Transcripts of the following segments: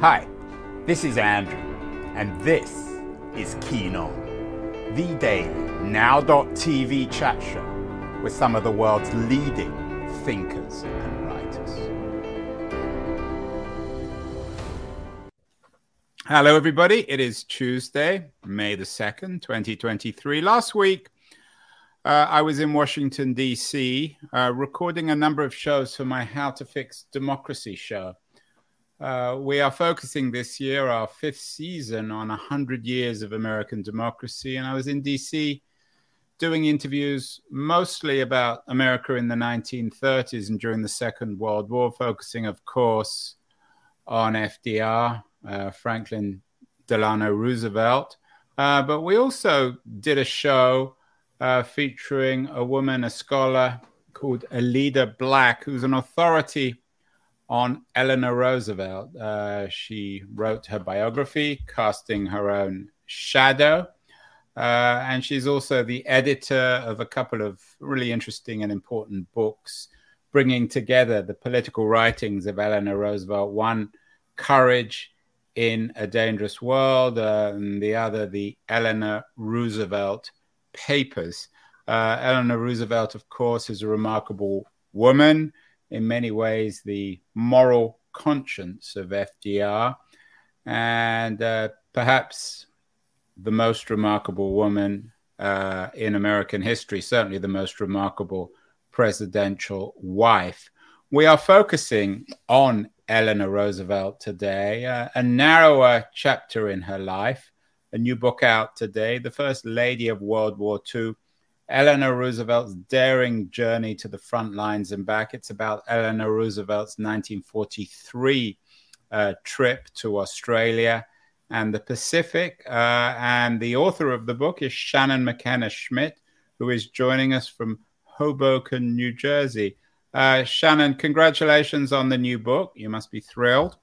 Hi, this is Andrew, and this is Keen On, the daily now.tv chat show with some of the world's leading thinkers and writers. Hello, everybody. It is Tuesday, May the 2nd, 2023. Last week, uh, I was in Washington, D.C., uh, recording a number of shows for my How to Fix Democracy show. Uh, we are focusing this year, our fifth season, on 100 years of American democracy. And I was in DC doing interviews mostly about America in the 1930s and during the Second World War, focusing, of course, on FDR, uh, Franklin Delano Roosevelt. Uh, but we also did a show uh, featuring a woman, a scholar called Allida Black, who's an authority on Eleanor Roosevelt. Uh, she wrote her biography, Casting Her Own Shadow. Uh, and she's also the editor of a couple of really interesting and important books, bringing together the political writings of Eleanor Roosevelt. One, Courage in a Dangerous World, uh, and the other, the Eleanor Roosevelt Papers. Uh, Eleanor Roosevelt, of course, is a remarkable woman in many ways the moral conscience of FDR, and uh, perhaps the most remarkable woman uh, in American history, certainly the most remarkable presidential wife. We are focusing on Eleanor Roosevelt today, uh, a narrower chapter in her life, a new book out today, The First Lady of World War II Eleanor Roosevelt's daring journey to the front lines and back. It's about Eleanor Roosevelt's 1943 uh, trip to Australia and the Pacific. Uh, and the author of the book is Shannon McKenna Schmidt, who is joining us from Hoboken, New Jersey. Uh, Shannon, congratulations on the new book. You must be thrilled.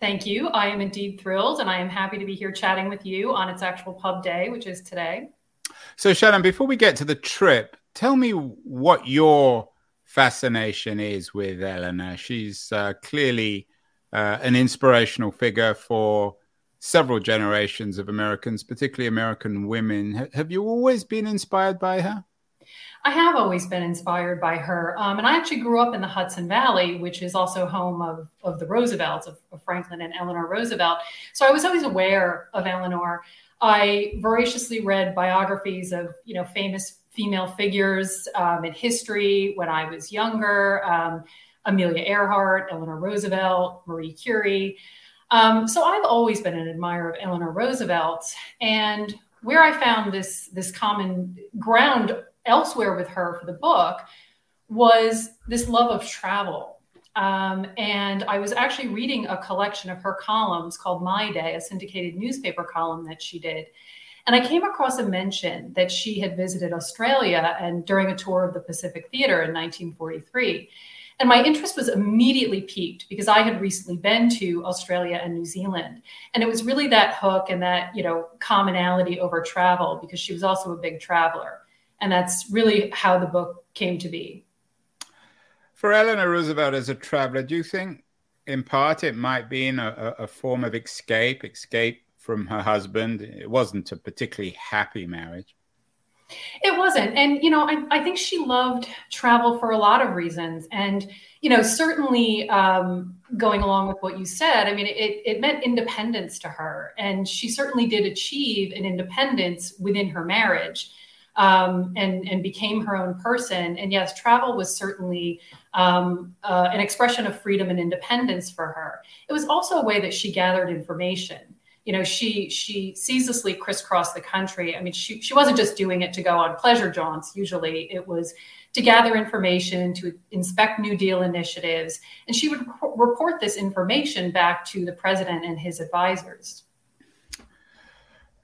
Thank you. I am indeed thrilled, and I am happy to be here chatting with you on its actual pub day, which is today. So, Shannon, before we get to the trip, tell me what your fascination is with Eleanor. She's uh, clearly uh, an inspirational figure for several generations of Americans, particularly American women. H- have you always been inspired by her? I have always been inspired by her. Um, and I actually grew up in the Hudson Valley, which is also home of, of the Roosevelts, of, of Franklin and Eleanor Roosevelt. So I was always aware of Eleanor. I voraciously read biographies of you know famous female figures um, in history when I was younger. Um, Amelia Earhart, Eleanor Roosevelt, Marie Curie. Um, so I've always been an admirer of Eleanor Roosevelt, and where I found this this common ground elsewhere with her for the book was this love of travel um, and I was actually reading a collection of her columns called My Day, a syndicated newspaper column that she did. And I came across a mention that she had visited Australia and during a tour of the Pacific Theater in 1943. And my interest was immediately piqued because I had recently been to Australia and New Zealand. And it was really that hook and that, you know, commonality over travel because she was also a big traveler. And that's really how the book came to be. For Eleanor Roosevelt as a traveler, do you think in part it might be in a, a form of escape, escape from her husband? It wasn't a particularly happy marriage. It wasn't. And, you know, I, I think she loved travel for a lot of reasons. And, you know, certainly um, going along with what you said, I mean, it, it meant independence to her. And she certainly did achieve an independence within her marriage um, and, and became her own person. And yes, travel was certainly um, uh, an expression of freedom and independence for her. It was also a way that she gathered information. You know, she she ceaselessly crisscrossed the country. I mean, she she wasn't just doing it to go on pleasure jaunts. Usually, it was to gather information, to inspect New Deal initiatives, and she would report this information back to the president and his advisors.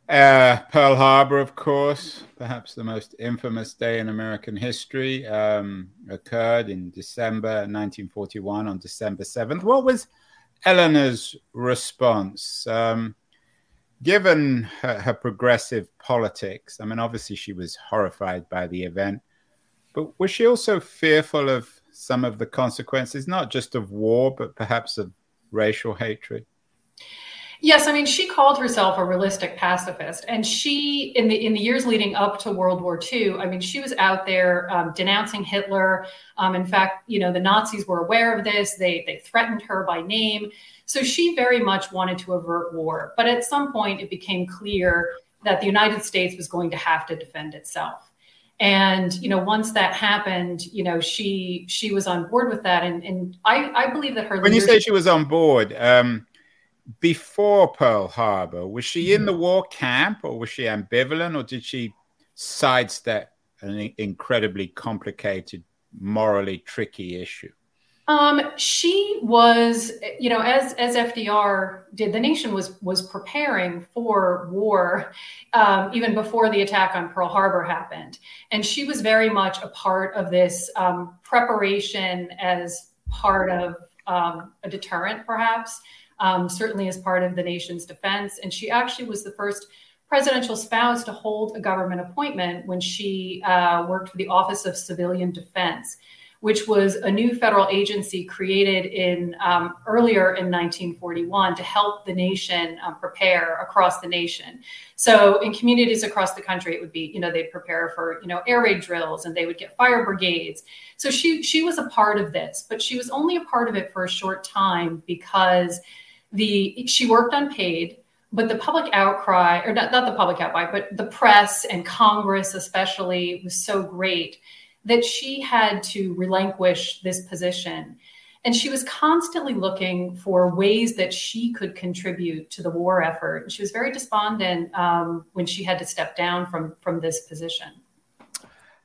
Uh, Pearl Harbor, of course, perhaps the most infamous day in American history, um, occurred in December 1941 on December 7th. What was Eleanor's response? Um, given her, her, progressive politics, I mean, obviously she was horrified by the event, but was she also fearful of some of the consequences, not just of war, but perhaps of racial hatred? Yes, I mean she called herself a realistic pacifist, and she in the in the years leading up to World War II, I mean she was out there um, denouncing Hitler. Um, in fact, you know the Nazis were aware of this; they they threatened her by name. So she very much wanted to avert war, but at some point it became clear that the United States was going to have to defend itself. And you know, once that happened, you know, she she was on board with that, and and I I believe that her. When you say she was on board. Um before Pearl Harbor, was she in mm-hmm. the war camp or was she ambivalent or did she sidestep an incredibly complicated, morally tricky issue? Um, she was, you know, as as FDR did, the nation was was preparing for war um, even before the attack on Pearl Harbor happened, and she was very much a part of this um, preparation as part of um, a deterrent, perhaps um, certainly as part of the nation's defense. And she actually was the first presidential spouse to hold a government appointment when she uh, worked for the Office of Civilian Defense which was a new federal agency created in um, earlier in 1941 to help the nation um, prepare across the nation. So in communities across the country, it would be you know they'd prepare for you know air raid drills and they would get fire brigades. So she she was a part of this, but she was only a part of it for a short time because the she worked unpaid but the public outcry or not, not the public outcry but the press and congress especially was so great that she had to relinquish this position. And she was constantly looking for ways that she could contribute to the war effort. She was very despondent um, when she had to step down from, from this position.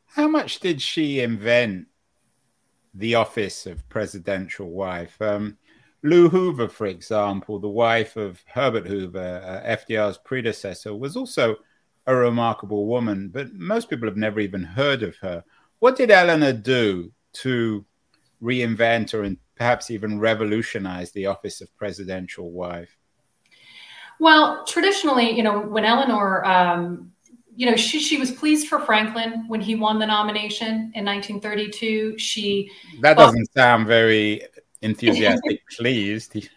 How much did she invent the office of presidential wife? Um, Lou Hoover, for example, the wife of Herbert Hoover, uh, FDR's predecessor, was also a remarkable woman, but most people have never even heard of her. What did Eleanor do to reinvent or perhaps even revolutionize the office of presidential wife? Well, traditionally, you know, when Eleanor, um, you know, she she was pleased for Franklin when he won the nomination in 1932. She that doesn't well, sound very enthusiastic. pleased.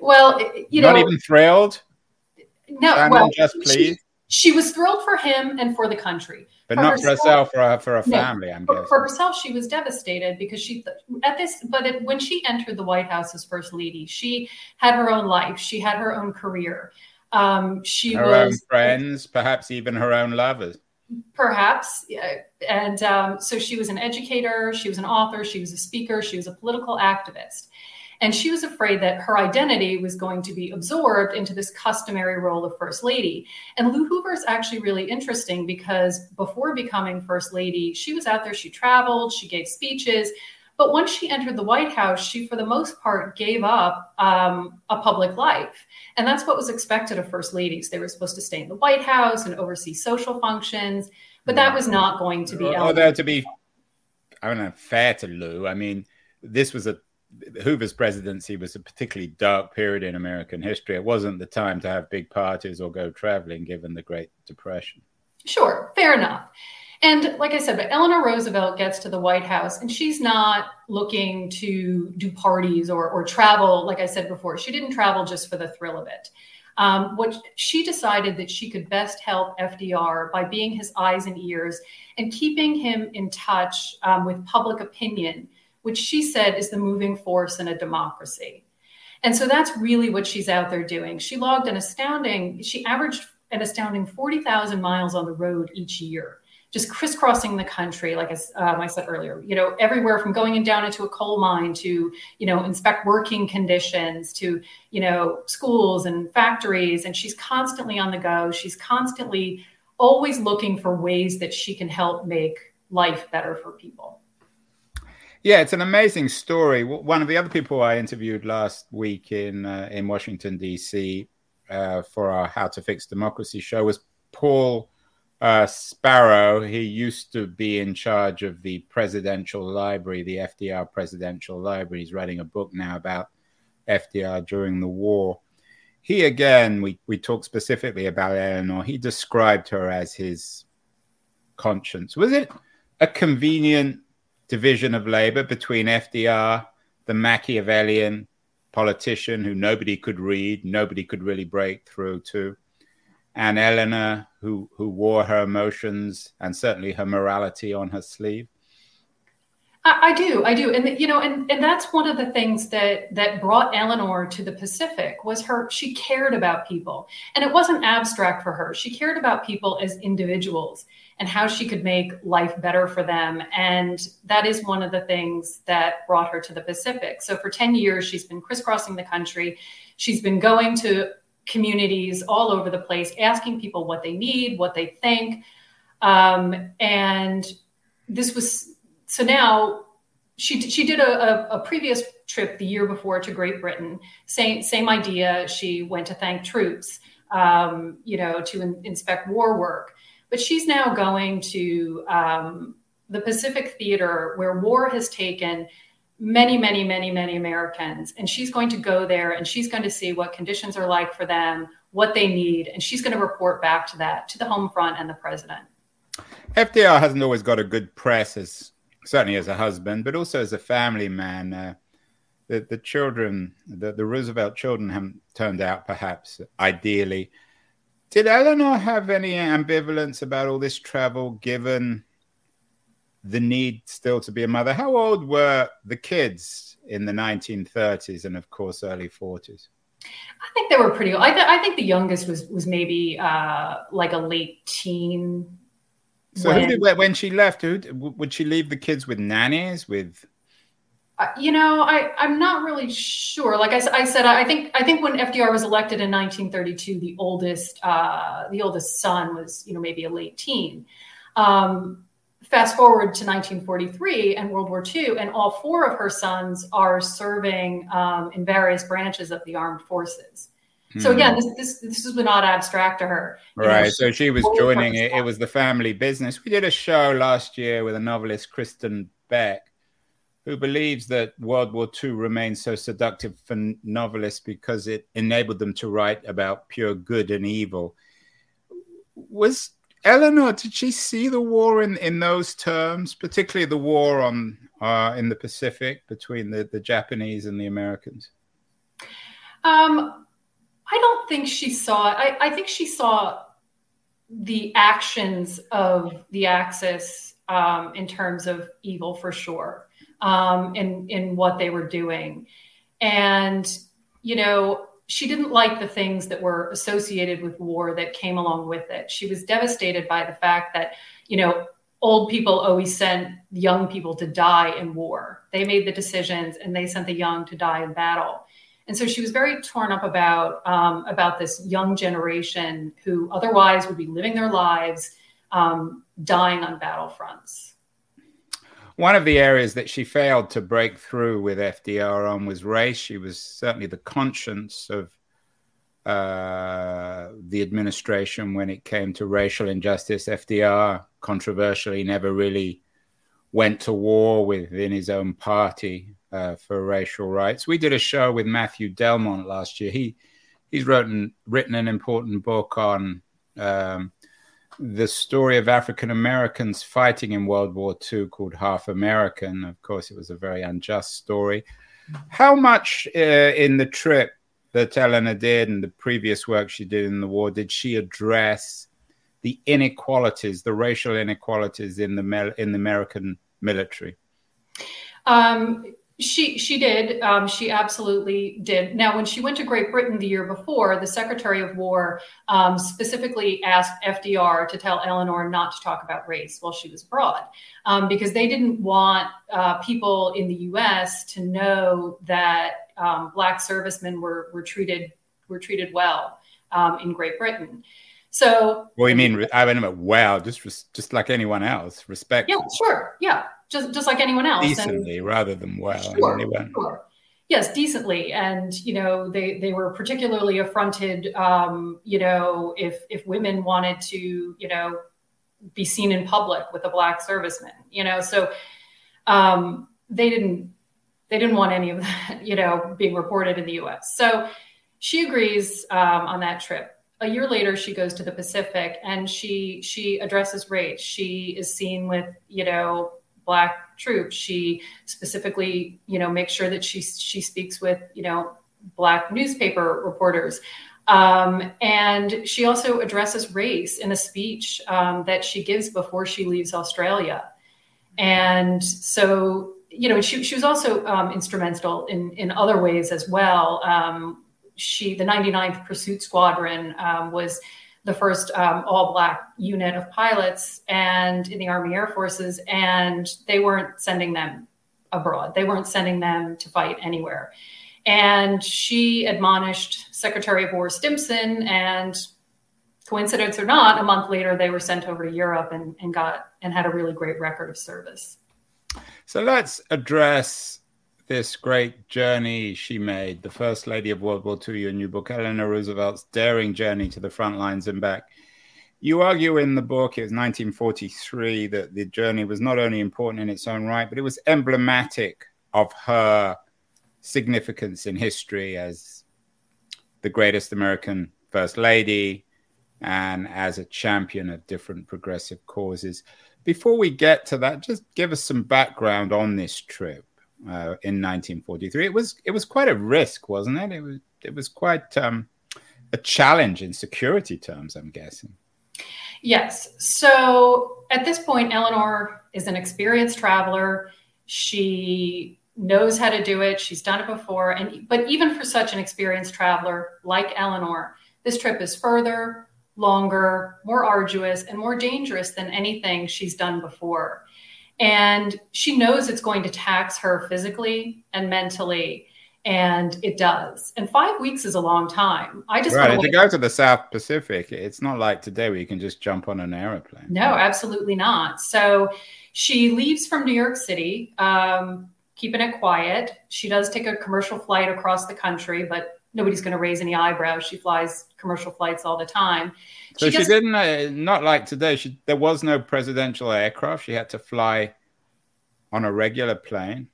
Well, you know, not even thrilled. No, well, just pleased. She, she was thrilled for him and for the country. But for not herself, for herself, for a, for a family, no, I'm guessing. For herself, she was devastated because she, at this, but it, when she entered the White House as first lady, she had her own life. She had her own career. Um, she her was, own friends, perhaps even her own lovers. Perhaps. And um, so she was an educator, she was an author, she was a speaker, she was a political activist. And she was afraid that her identity was going to be absorbed into this customary role of First Lady. And Lou Hoover is actually really interesting because before becoming First Lady, she was out there, she traveled, she gave speeches. But once she entered the White House, she, for the most part, gave up um, a public life. And that's what was expected of First Ladies. They were supposed to stay in the White House and oversee social functions, but that was not going to be. Although, to be, I don't know, fair to Lou, I mean, this was a Hoover's presidency was a particularly dark period in American history. It wasn't the time to have big parties or go traveling, given the Great Depression. Sure, fair enough. And like I said, but Eleanor Roosevelt gets to the White House and she's not looking to do parties or, or travel. Like I said before, she didn't travel just for the thrill of it. Um, what she decided that she could best help FDR by being his eyes and ears and keeping him in touch um, with public opinion which she said is the moving force in a democracy. And so that's really what she's out there doing. She logged an astounding, she averaged an astounding 40,000 miles on the road each year, just crisscrossing the country, like um, I said earlier, you know, everywhere from going down into a coal mine to, you know, inspect working conditions to, you know, schools and factories. And she's constantly on the go. She's constantly always looking for ways that she can help make life better for people. Yeah, it's an amazing story. One of the other people I interviewed last week in uh, in Washington D.C. Uh, for our How to Fix Democracy show was Paul uh, Sparrow. He used to be in charge of the Presidential Library, the FDR Presidential Library. He's writing a book now about FDR during the war. He again, we we talked specifically about Eleanor. He described her as his conscience. Was it a convenient division of labor between FDR, the Machiavellian, politician who nobody could read, nobody could really break through to, and Eleanor, who who wore her emotions and certainly her morality on her sleeve. I, I do, I do, and you know, and and that's one of the things that that brought Eleanor to the Pacific was her. She cared about people, and it wasn't abstract for her. She cared about people as individuals and how she could make life better for them, and that is one of the things that brought her to the Pacific. So for ten years, she's been crisscrossing the country. She's been going to communities all over the place, asking people what they need, what they think, um, and this was so now she she did a, a, a, previous trip the year before to Great Britain. Same same idea. She went to thank troops, um, you know, to in, inspect war work. But she's now going to um, the Pacific Theater, where war has taken many, many, many, many Americans, and she's going to go there and she's going to see what conditions are like for them, what they need, and she's going to report back to that to the home front and the president. FDR hasn't always got a good press as certainly as a husband, but also as a family man. Uh, the, the children, the, the Roosevelt children haven't turned out perhaps ideally. Did Eleanor have any ambivalence about all this travel given the need still to be a mother? How old were the kids in the 1930s and, of course, early 40s? I think they were pretty. I, th- I think the youngest was was maybe uh, like a late teen so when, did when she left? Who would she leave the kids with nannies with? Uh, you know, I I'm not really sure. Like I, I, said, I think I think when FDR was elected in 1932, the oldest uh, the oldest son was you know maybe a late teen. Um, fast forward to 1943 and World War II, and all four of her sons are serving um, in various branches of the armed forces. So again, hmm. this this this was not abstract to her. Right. Know, so she was joining it. It was the family business. We did a show last year with a novelist, Kristen Beck, who believes that World War II remains so seductive for novelists because it enabled them to write about pure good and evil. Was Eleanor? Did she see the war in in those terms, particularly the war on uh, in the Pacific between the the Japanese and the Americans? Um I don't think she saw I, I think she saw the actions of the Axis um, in terms of evil for sure, um, in in what they were doing, and you know she didn't like the things that were associated with war that came along with it. She was devastated by the fact that you know old people always sent young people to die in war. They made the decisions and they sent the young to die in battle. And so she was very torn up about um, about this young generation who otherwise would be living their lives, um, dying on battlefronts. One of the areas that she failed to break through with FDR on was race. She was certainly the conscience of uh, the administration when it came to racial injustice. FDR controversially never really went to war within his own party uh, for racial rights. We did a show with Matthew Delmont last year. He he's written written an important book on um, the story of African Americans fighting in World War II called Half American. Of course, it was a very unjust story. How much uh, in the trip that Eleanor did and the previous work she did in the war did she address the inequalities, the racial inequalities in the in the American military? Um, she she did. Um, she absolutely did. Now, when she went to Great Britain the year before, the Secretary of War um, specifically asked FDR to tell Eleanor not to talk about race while she was abroad, um, because they didn't want uh, people in the U.S. to know that um, black servicemen were were treated were treated well um, in Great Britain. So, well, you mean I mean, wow, just just like anyone else, respect. Yeah, sure, yeah just just like anyone else. Decently and, rather than well. Sure, sure. Yes, decently, and you know they they were particularly affronted. Um, you know, if if women wanted to, you know, be seen in public with a black serviceman, you know, so um, they didn't they didn't want any of that, you know, being reported in the U.S. So she agrees um, on that trip a year later she goes to the pacific and she she addresses race she is seen with you know black troops. She specifically, you know, makes sure that she she speaks with, you know, black newspaper reporters. Um, and she also addresses race in a speech um, that she gives before she leaves Australia. And so, you know, she, she was also um, instrumental in, in other ways as well. Um, she, the 99th Pursuit Squadron, um, was the first um, all black unit of pilots and in the Army Air Forces, and they weren't sending them abroad. They weren't sending them to fight anywhere. And she admonished Secretary of War Stimson, and coincidence or not, a month later they were sent over to Europe and, and got and had a really great record of service. So let's address this great journey she made, the First Lady of World War II, your new book, Eleanor Roosevelt's daring journey to the front lines and back. You argue in the book, it was 1943, that the journey was not only important in its own right, but it was emblematic of her significance in history as the greatest American First Lady and as a champion of different progressive causes. Before we get to that, just give us some background on this trip uh, in 1943. It was it was quite a risk, wasn't it? It was it was quite um, a challenge in security terms. I'm guessing. Yes. So at this point, Eleanor is an experienced traveler. She knows how to do it. She's done it before. And but even for such an experienced traveler like Eleanor, this trip is further, longer, more arduous, and more dangerous than anything she's done before. And she knows it's going to tax her physically and mentally. And it does. And five weeks is a long time. I just right. to go to the South Pacific, it's not like today where you can just jump on an aeroplane. No, absolutely not. So she leaves from New York City, um, keeping it quiet. She does take a commercial flight across the country, but nobody's going to raise any eyebrows. She flies commercial flights all the time. So she, she didn't, uh, not like today. She there was no presidential aircraft. She had to fly on a regular plane.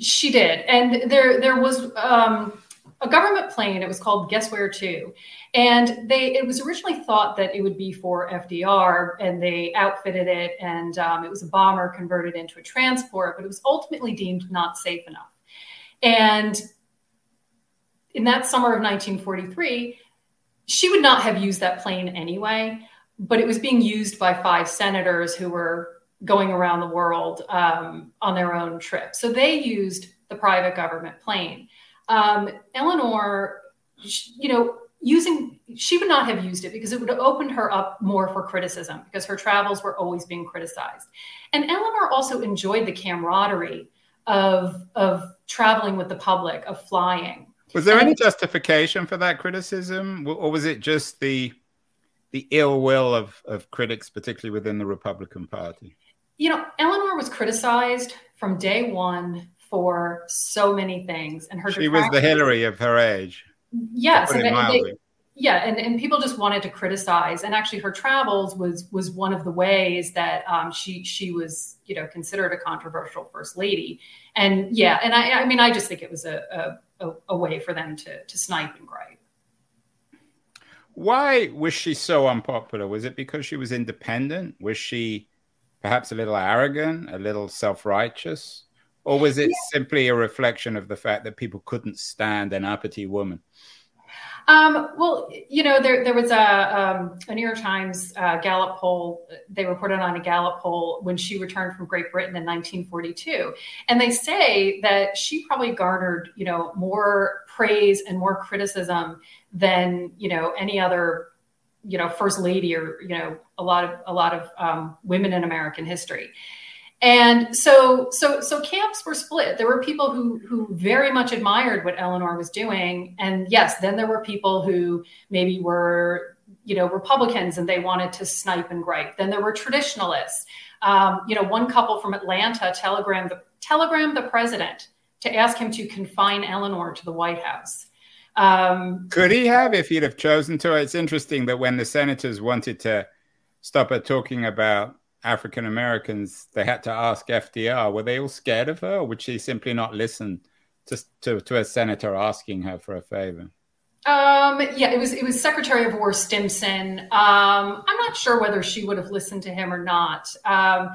She did, and there there was um, a government plane. It was called Guess Where Two, and they it was originally thought that it would be for FDR, and they outfitted it, and um, it was a bomber converted into a transport, but it was ultimately deemed not safe enough. And in that summer of 1943, she would not have used that plane anyway, but it was being used by five senators who were going around the world um, on their own trip. So they used the private government plane. Um, Eleanor, you know, using she would not have used it because it would have opened her up more for criticism because her travels were always being criticized. And Eleanor also enjoyed the camaraderie of of traveling with the public, of flying. Was there any justification for that criticism, or was it just the the ill will of, of critics, particularly within the Republican Party? You know, Eleanor was criticized from day one for so many things, and her she was the Hillary of her age. Yes, and they, yeah, and, and people just wanted to criticize, and actually, her travels was was one of the ways that um, she she was you know considered a controversial first lady, and yeah, and I I mean I just think it was a, a, a way for them to to snipe and gripe. Why was she so unpopular? Was it because she was independent? Was she perhaps a little arrogant, a little self righteous? Or was it yeah. simply a reflection of the fact that people couldn't stand an uppity woman? Um, well, you know, there, there was a, um, a New York Times uh, Gallup poll. They reported on a Gallup poll when she returned from Great Britain in 1942. And they say that she probably garnered, you know, more praise and more criticism than, you know, any other, you know, first lady or, you know, a lot of, a lot of um, women in American history and so so so camps were split. There were people who who very much admired what eleanor was doing. And yes then there were people who maybe were you know republicans and they wanted to snipe and gripe. Then there were traditionalists. Um, you know one couple from atlanta telegram the telegram the president to ask him to confine eleanor to the white house. Um, could he have if he'd have chosen to? It's interesting that when the senators wanted to stop her talking about African Americans, they had to ask FDR, were they all scared of her, or would she simply not listen to, to, to a senator asking her for a favor? Um, yeah, it was it was Secretary of War Stimson. Um, I'm not sure whether she would have listened to him or not. Um,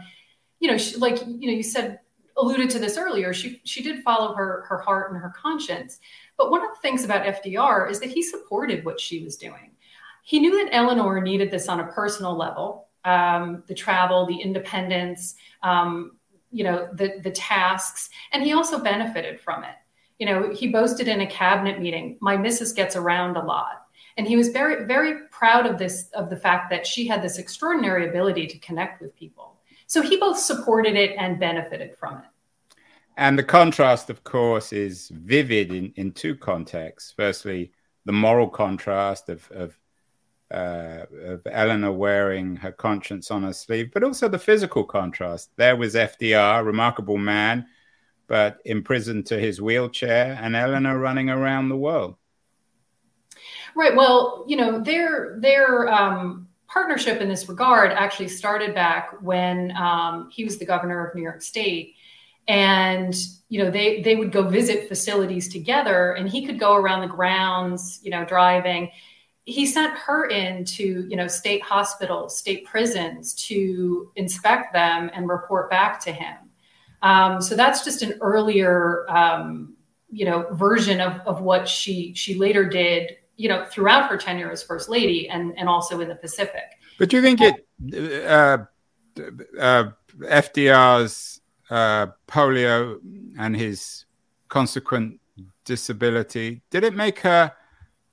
you know, she, like you know, you said alluded to this earlier. She she did follow her her heart and her conscience, But one of the things about FDR is that he supported what she was doing. He knew that Eleanor needed this on a personal level um, the travel, the independence, um, you know, the, the tasks, and he also benefited from it. You know, he boasted in a cabinet meeting, my missus gets around a lot. And he was very, very proud of this, of the fact that she had this extraordinary ability to connect with people. So he both supported it and benefited from it. And the contrast, of course, is vivid in, in two contexts. Firstly, the moral contrast of, of, uh, of Eleanor wearing her conscience on her sleeve, but also the physical contrast. There was FDR, remarkable man, but imprisoned to his wheelchair, and Eleanor running around the world. Right. Well, you know, their their um, partnership in this regard actually started back when um, he was the governor of New York State, and you know they they would go visit facilities together, and he could go around the grounds, you know, driving. He sent her in to you know state hospitals, state prisons to inspect them and report back to him. Um, so that's just an earlier um, you know version of, of what she she later did you know, throughout her tenure as first lady and, and also in the Pacific. But do you think it, uh, uh, FDR's uh, polio and his consequent disability, did it make her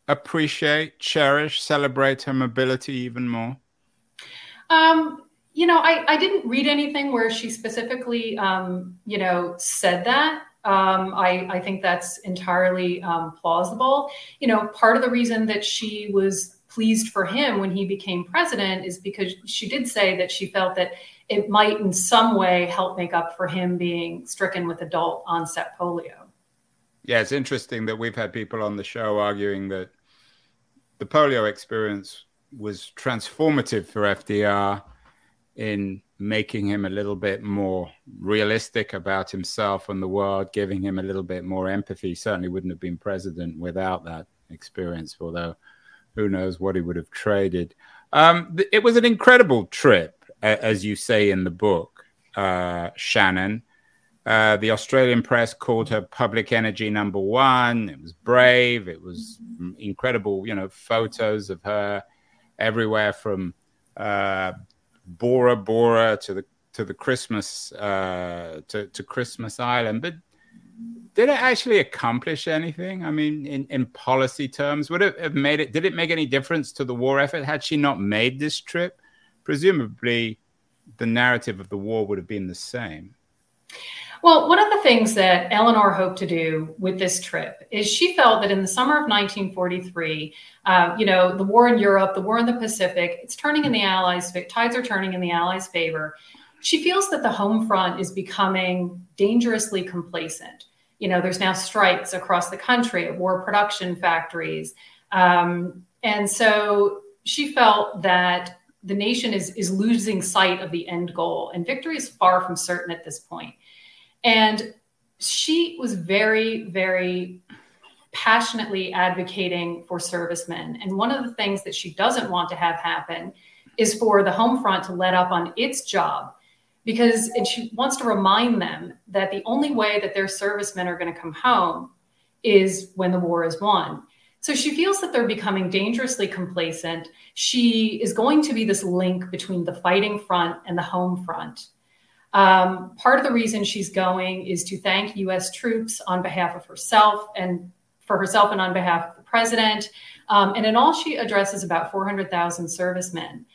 appreciate, cherish, celebrate her mobility even more? Um, you know, I, I didn't read anything where she specifically, um, you know, said that. Um, I, I, think that's entirely um, plausible. You know, part of the reason that she was pleased for him when he became president is because she did say that she felt that it might in some way help make up for him being stricken with adult onset polio. Yeah, it's interesting that we've had people on the show arguing that the polio experience was transformative for FDR in making him a little bit more realistic about himself and the world, giving him a little bit more empathy. Certainly wouldn't have been president without that experience, although who knows what he would have traded. Um, it was an incredible trip, as you say in the book, uh, Shannon. Uh, the Australian press called her public energy number one. It was brave. It was incredible, you know, photos of her everywhere from uh, Bora Bora to the to the Christmas uh, to to Christmas Island, but did it actually accomplish anything? I mean, in, in policy terms, would it have made it? Did it make any difference to the war effort had she not made this trip? Presumably, the narrative of the war would have been the same. Well, one of the things that Eleanor hoped to do with this trip is she felt that in the summer of 1943, uh, you know, the war in Europe, the war in the Pacific, it's turning in the Allies, tides are turning in the Allies' favor. She feels that the home front is becoming dangerously complacent. You know, there's now strikes across the country at war production factories. Um, and so she felt that the nation is, is losing sight of the end goal, and victory is far from certain at this point. And she was very, very passionately advocating for servicemen. And one of the things that she doesn't want to have happen is for the home front to let up on its job because and she wants to remind them that the only way that their servicemen are going to come home is when the war is won. So she feels that they're becoming dangerously complacent. She is going to be this link between the fighting front and the home front. Um, part of the reason she's going is to thank U.S. troops on behalf of herself and for herself and on behalf of the president. Um, and in all, she addresses about 400,000 servicemen.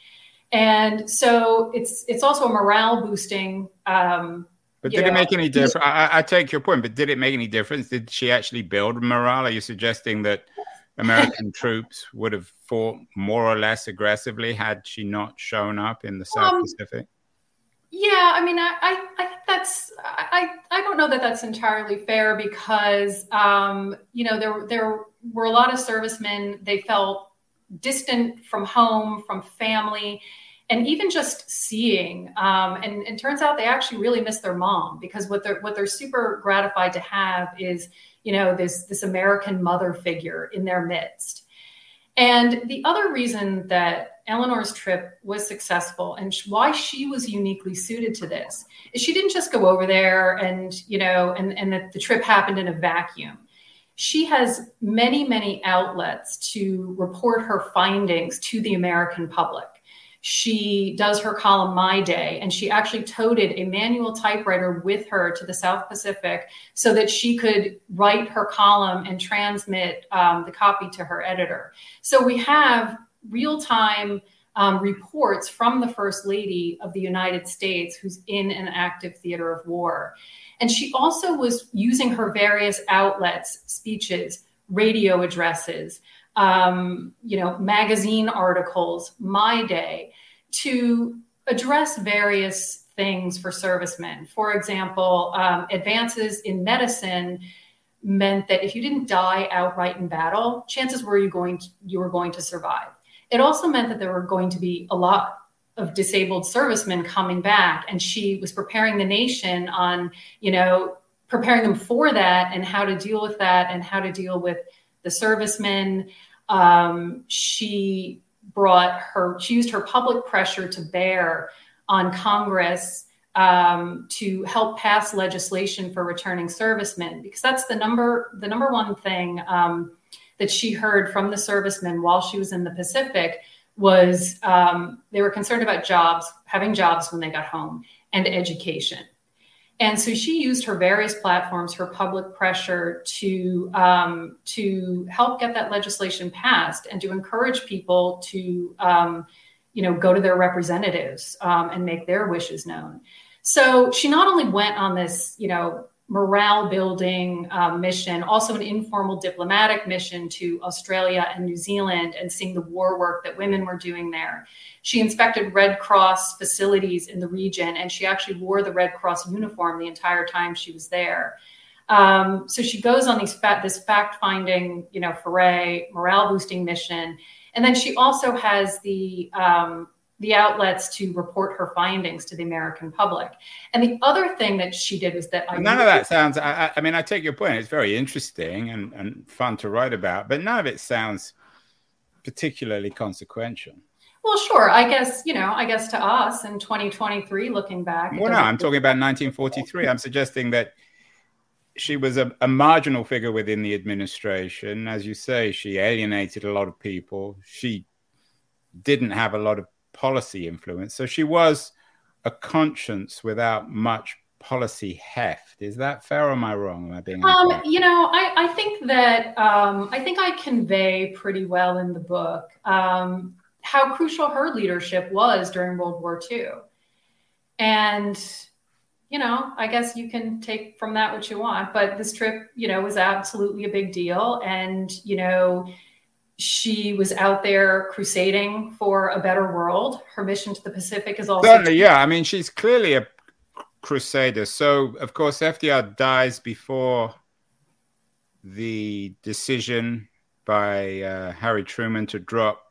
And so it's it's also a morale boosting. Um, but did know, it make any difference? I, I, take your point, but did it make any difference? Did she actually build morale? Are you suggesting that American troops would have fought more or less aggressively had she not shown up in the South um, Pacific? Yeah, I mean, I, I, I think that's I, I don't know that that's entirely fair because um, you know there there were a lot of servicemen. They felt distant from home, from family, and even just seeing. Um, and it turns out they actually really miss their mom because what they're what they're super gratified to have is you know this this American mother figure in their midst. And the other reason that Eleanor's trip was successful and why she was uniquely suited to this is she didn't just go over there and, you know, and, and that the trip happened in a vacuum. she has many, many outlets to report her findings to the American public. She does her column My Day, and she actually toted a manual typewriter with her to the South Pacific so that she could write her column and transmit um, the copy to her editor. So we have real time um, reports from the First Lady of the United States, who's in an active theater of war. And she also was using her various outlets, speeches, radio addresses, um, you know, magazine articles, My Day, to address various things for servicemen. For example, um, advances in medicine meant that if you didn't die outright in battle, chances were you going to, you were going to survive. It also meant that there were going to be a lot of disabled servicemen coming back, and she was preparing the nation on, you know, preparing them for that and how to deal with that and how to deal with the servicemen. Um, she brought her, she used her public pressure to bear on Congress um, to help pass legislation for returning servicemen because that's the number the number one thing um, that she heard from the servicemen while she was in the Pacific was um, they were concerned about jobs, having jobs when they got home, and education. And so she used her various platforms, her public pressure to um, to help get that legislation passed and to encourage people to um, you know go to their representatives um, and make their wishes known. So she not only went on this you know morale building um, mission, also an informal diplomatic mission to Australia and New Zealand and seeing the war work that women were doing there. She inspected Red Cross facilities in the region and she actually wore the Red Cross uniform the entire time she was there. Um, so she goes on these fa- this fact finding, you know, foray, morale boosting mission. And then she also has the um, the outlets to report her findings to the American public. And the other thing that she did was that I none of that sounds. I, I, mean, I take your point. It's very interesting and, and fun to write about, but none of it sounds particularly consequential. Well, sure. I guess you know. I guess to us in 2023, looking back. Well, no, I'm talking about 1943. I'm suggesting that she was a, a, marginal figure within the administration. As you say, she alienated a lot of people. She didn't have a lot of policy influence. So she was a conscience without much policy heft. Is that fair or am I wrong? Am I being um, you know, I, I think that um, I think I convey pretty well in the book um, how crucial her leadership was during World War II. And you know, I guess you can take from that what you want, but this trip, you know, was absolutely a big deal. And, you know, she was out there crusading for a better world. Her mission to the Pacific is also certainly, yeah. I mean, she's clearly a crusader. So, of course, FDR dies before the decision by uh, Harry Truman to drop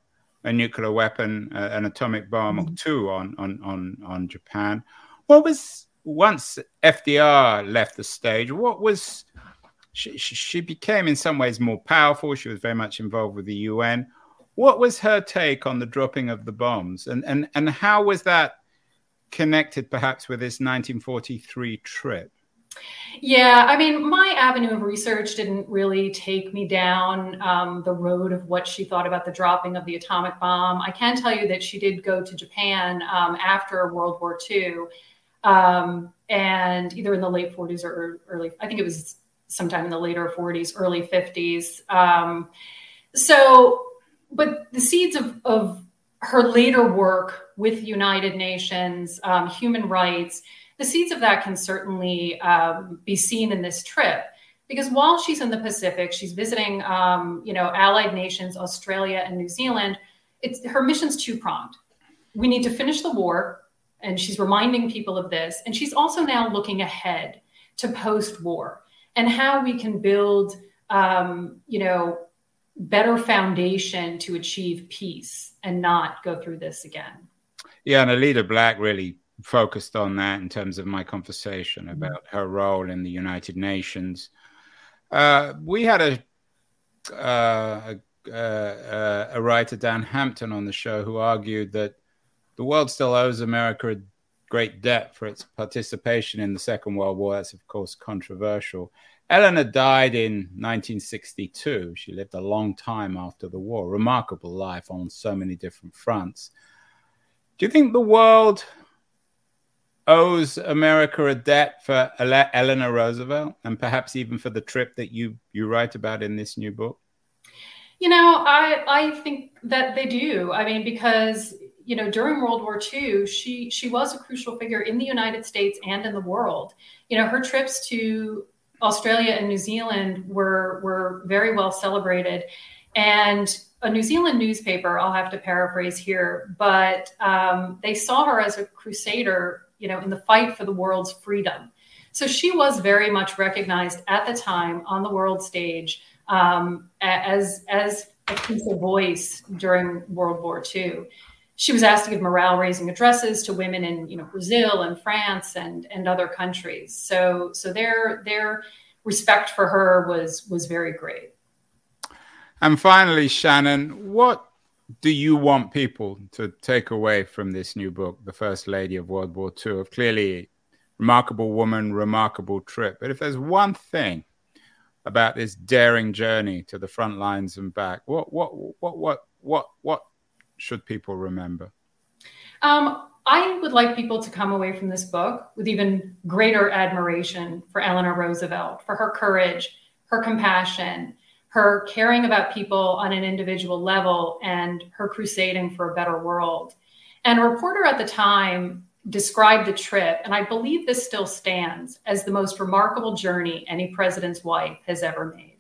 a nuclear weapon, uh, an atomic bomb mm-hmm. or two on, on on on Japan. What was once FDR left the stage? What was she, she became in some ways more powerful. She was very much involved with the UN. What was her take on the dropping of the bombs, and and and how was that connected, perhaps, with this 1943 trip? Yeah, I mean, my avenue of research didn't really take me down um, the road of what she thought about the dropping of the atomic bomb. I can tell you that she did go to Japan um, after World War II, um, and either in the late 40s or early, I think it was sometime in the later 40s, early 50s. Um, so, but the seeds of, of her later work with United Nations, um, human rights, the seeds of that can certainly um, be seen in this trip. Because while she's in the Pacific, she's visiting, um, you know, allied nations, Australia and New Zealand. It's her mission's two pronged. We need to finish the war, and she's reminding people of this. And she's also now looking ahead to post war and how we can build, um, you know, better foundation to achieve peace and not go through this again. Yeah, and Allida Black really focused on that in terms of my conversation mm-hmm. about her role in the United Nations. Uh, we had a, uh, a, uh, a writer, Dan Hampton, on the show who argued that the world still owes America a great debt for its participation in the Second World War. That's, of course, controversial. Eleanor died in 1962. She lived a long time after the war. Remarkable life on so many different fronts. Do you think the world owes America a debt for Eleanor Roosevelt and perhaps even for the trip that you you write about in this new book? You know, I I think that they do. I mean, because you know, during World War II, she she was a crucial figure in the United States and in the world. You know, her trips to Australia and New Zealand were were very well celebrated, and a New Zealand newspaper, I'll have to paraphrase here, but um, they saw her as a crusader you know, in the fight for the world's freedom. So she was very much recognized at the time on the world stage um, as as a piece of voice during World War II. She was asked to give morale-raising addresses to women in you know Brazil and France and and other countries. So so their their respect for her was was very great. And finally, Shannon, what do you want people to take away from this new book, The First Lady of World War II? Of clearly, remarkable woman, remarkable trip. But if there's one thing about this daring journey to the front lines and back, what what what what what what should people remember? Um, I would like people to come away from this book with even greater admiration for Eleanor Roosevelt, for her courage, her compassion, her caring about people on an individual level and her crusading for a better world. And a reporter at the time described the trip, and I believe this still stands as the most remarkable journey any president's wife has ever made.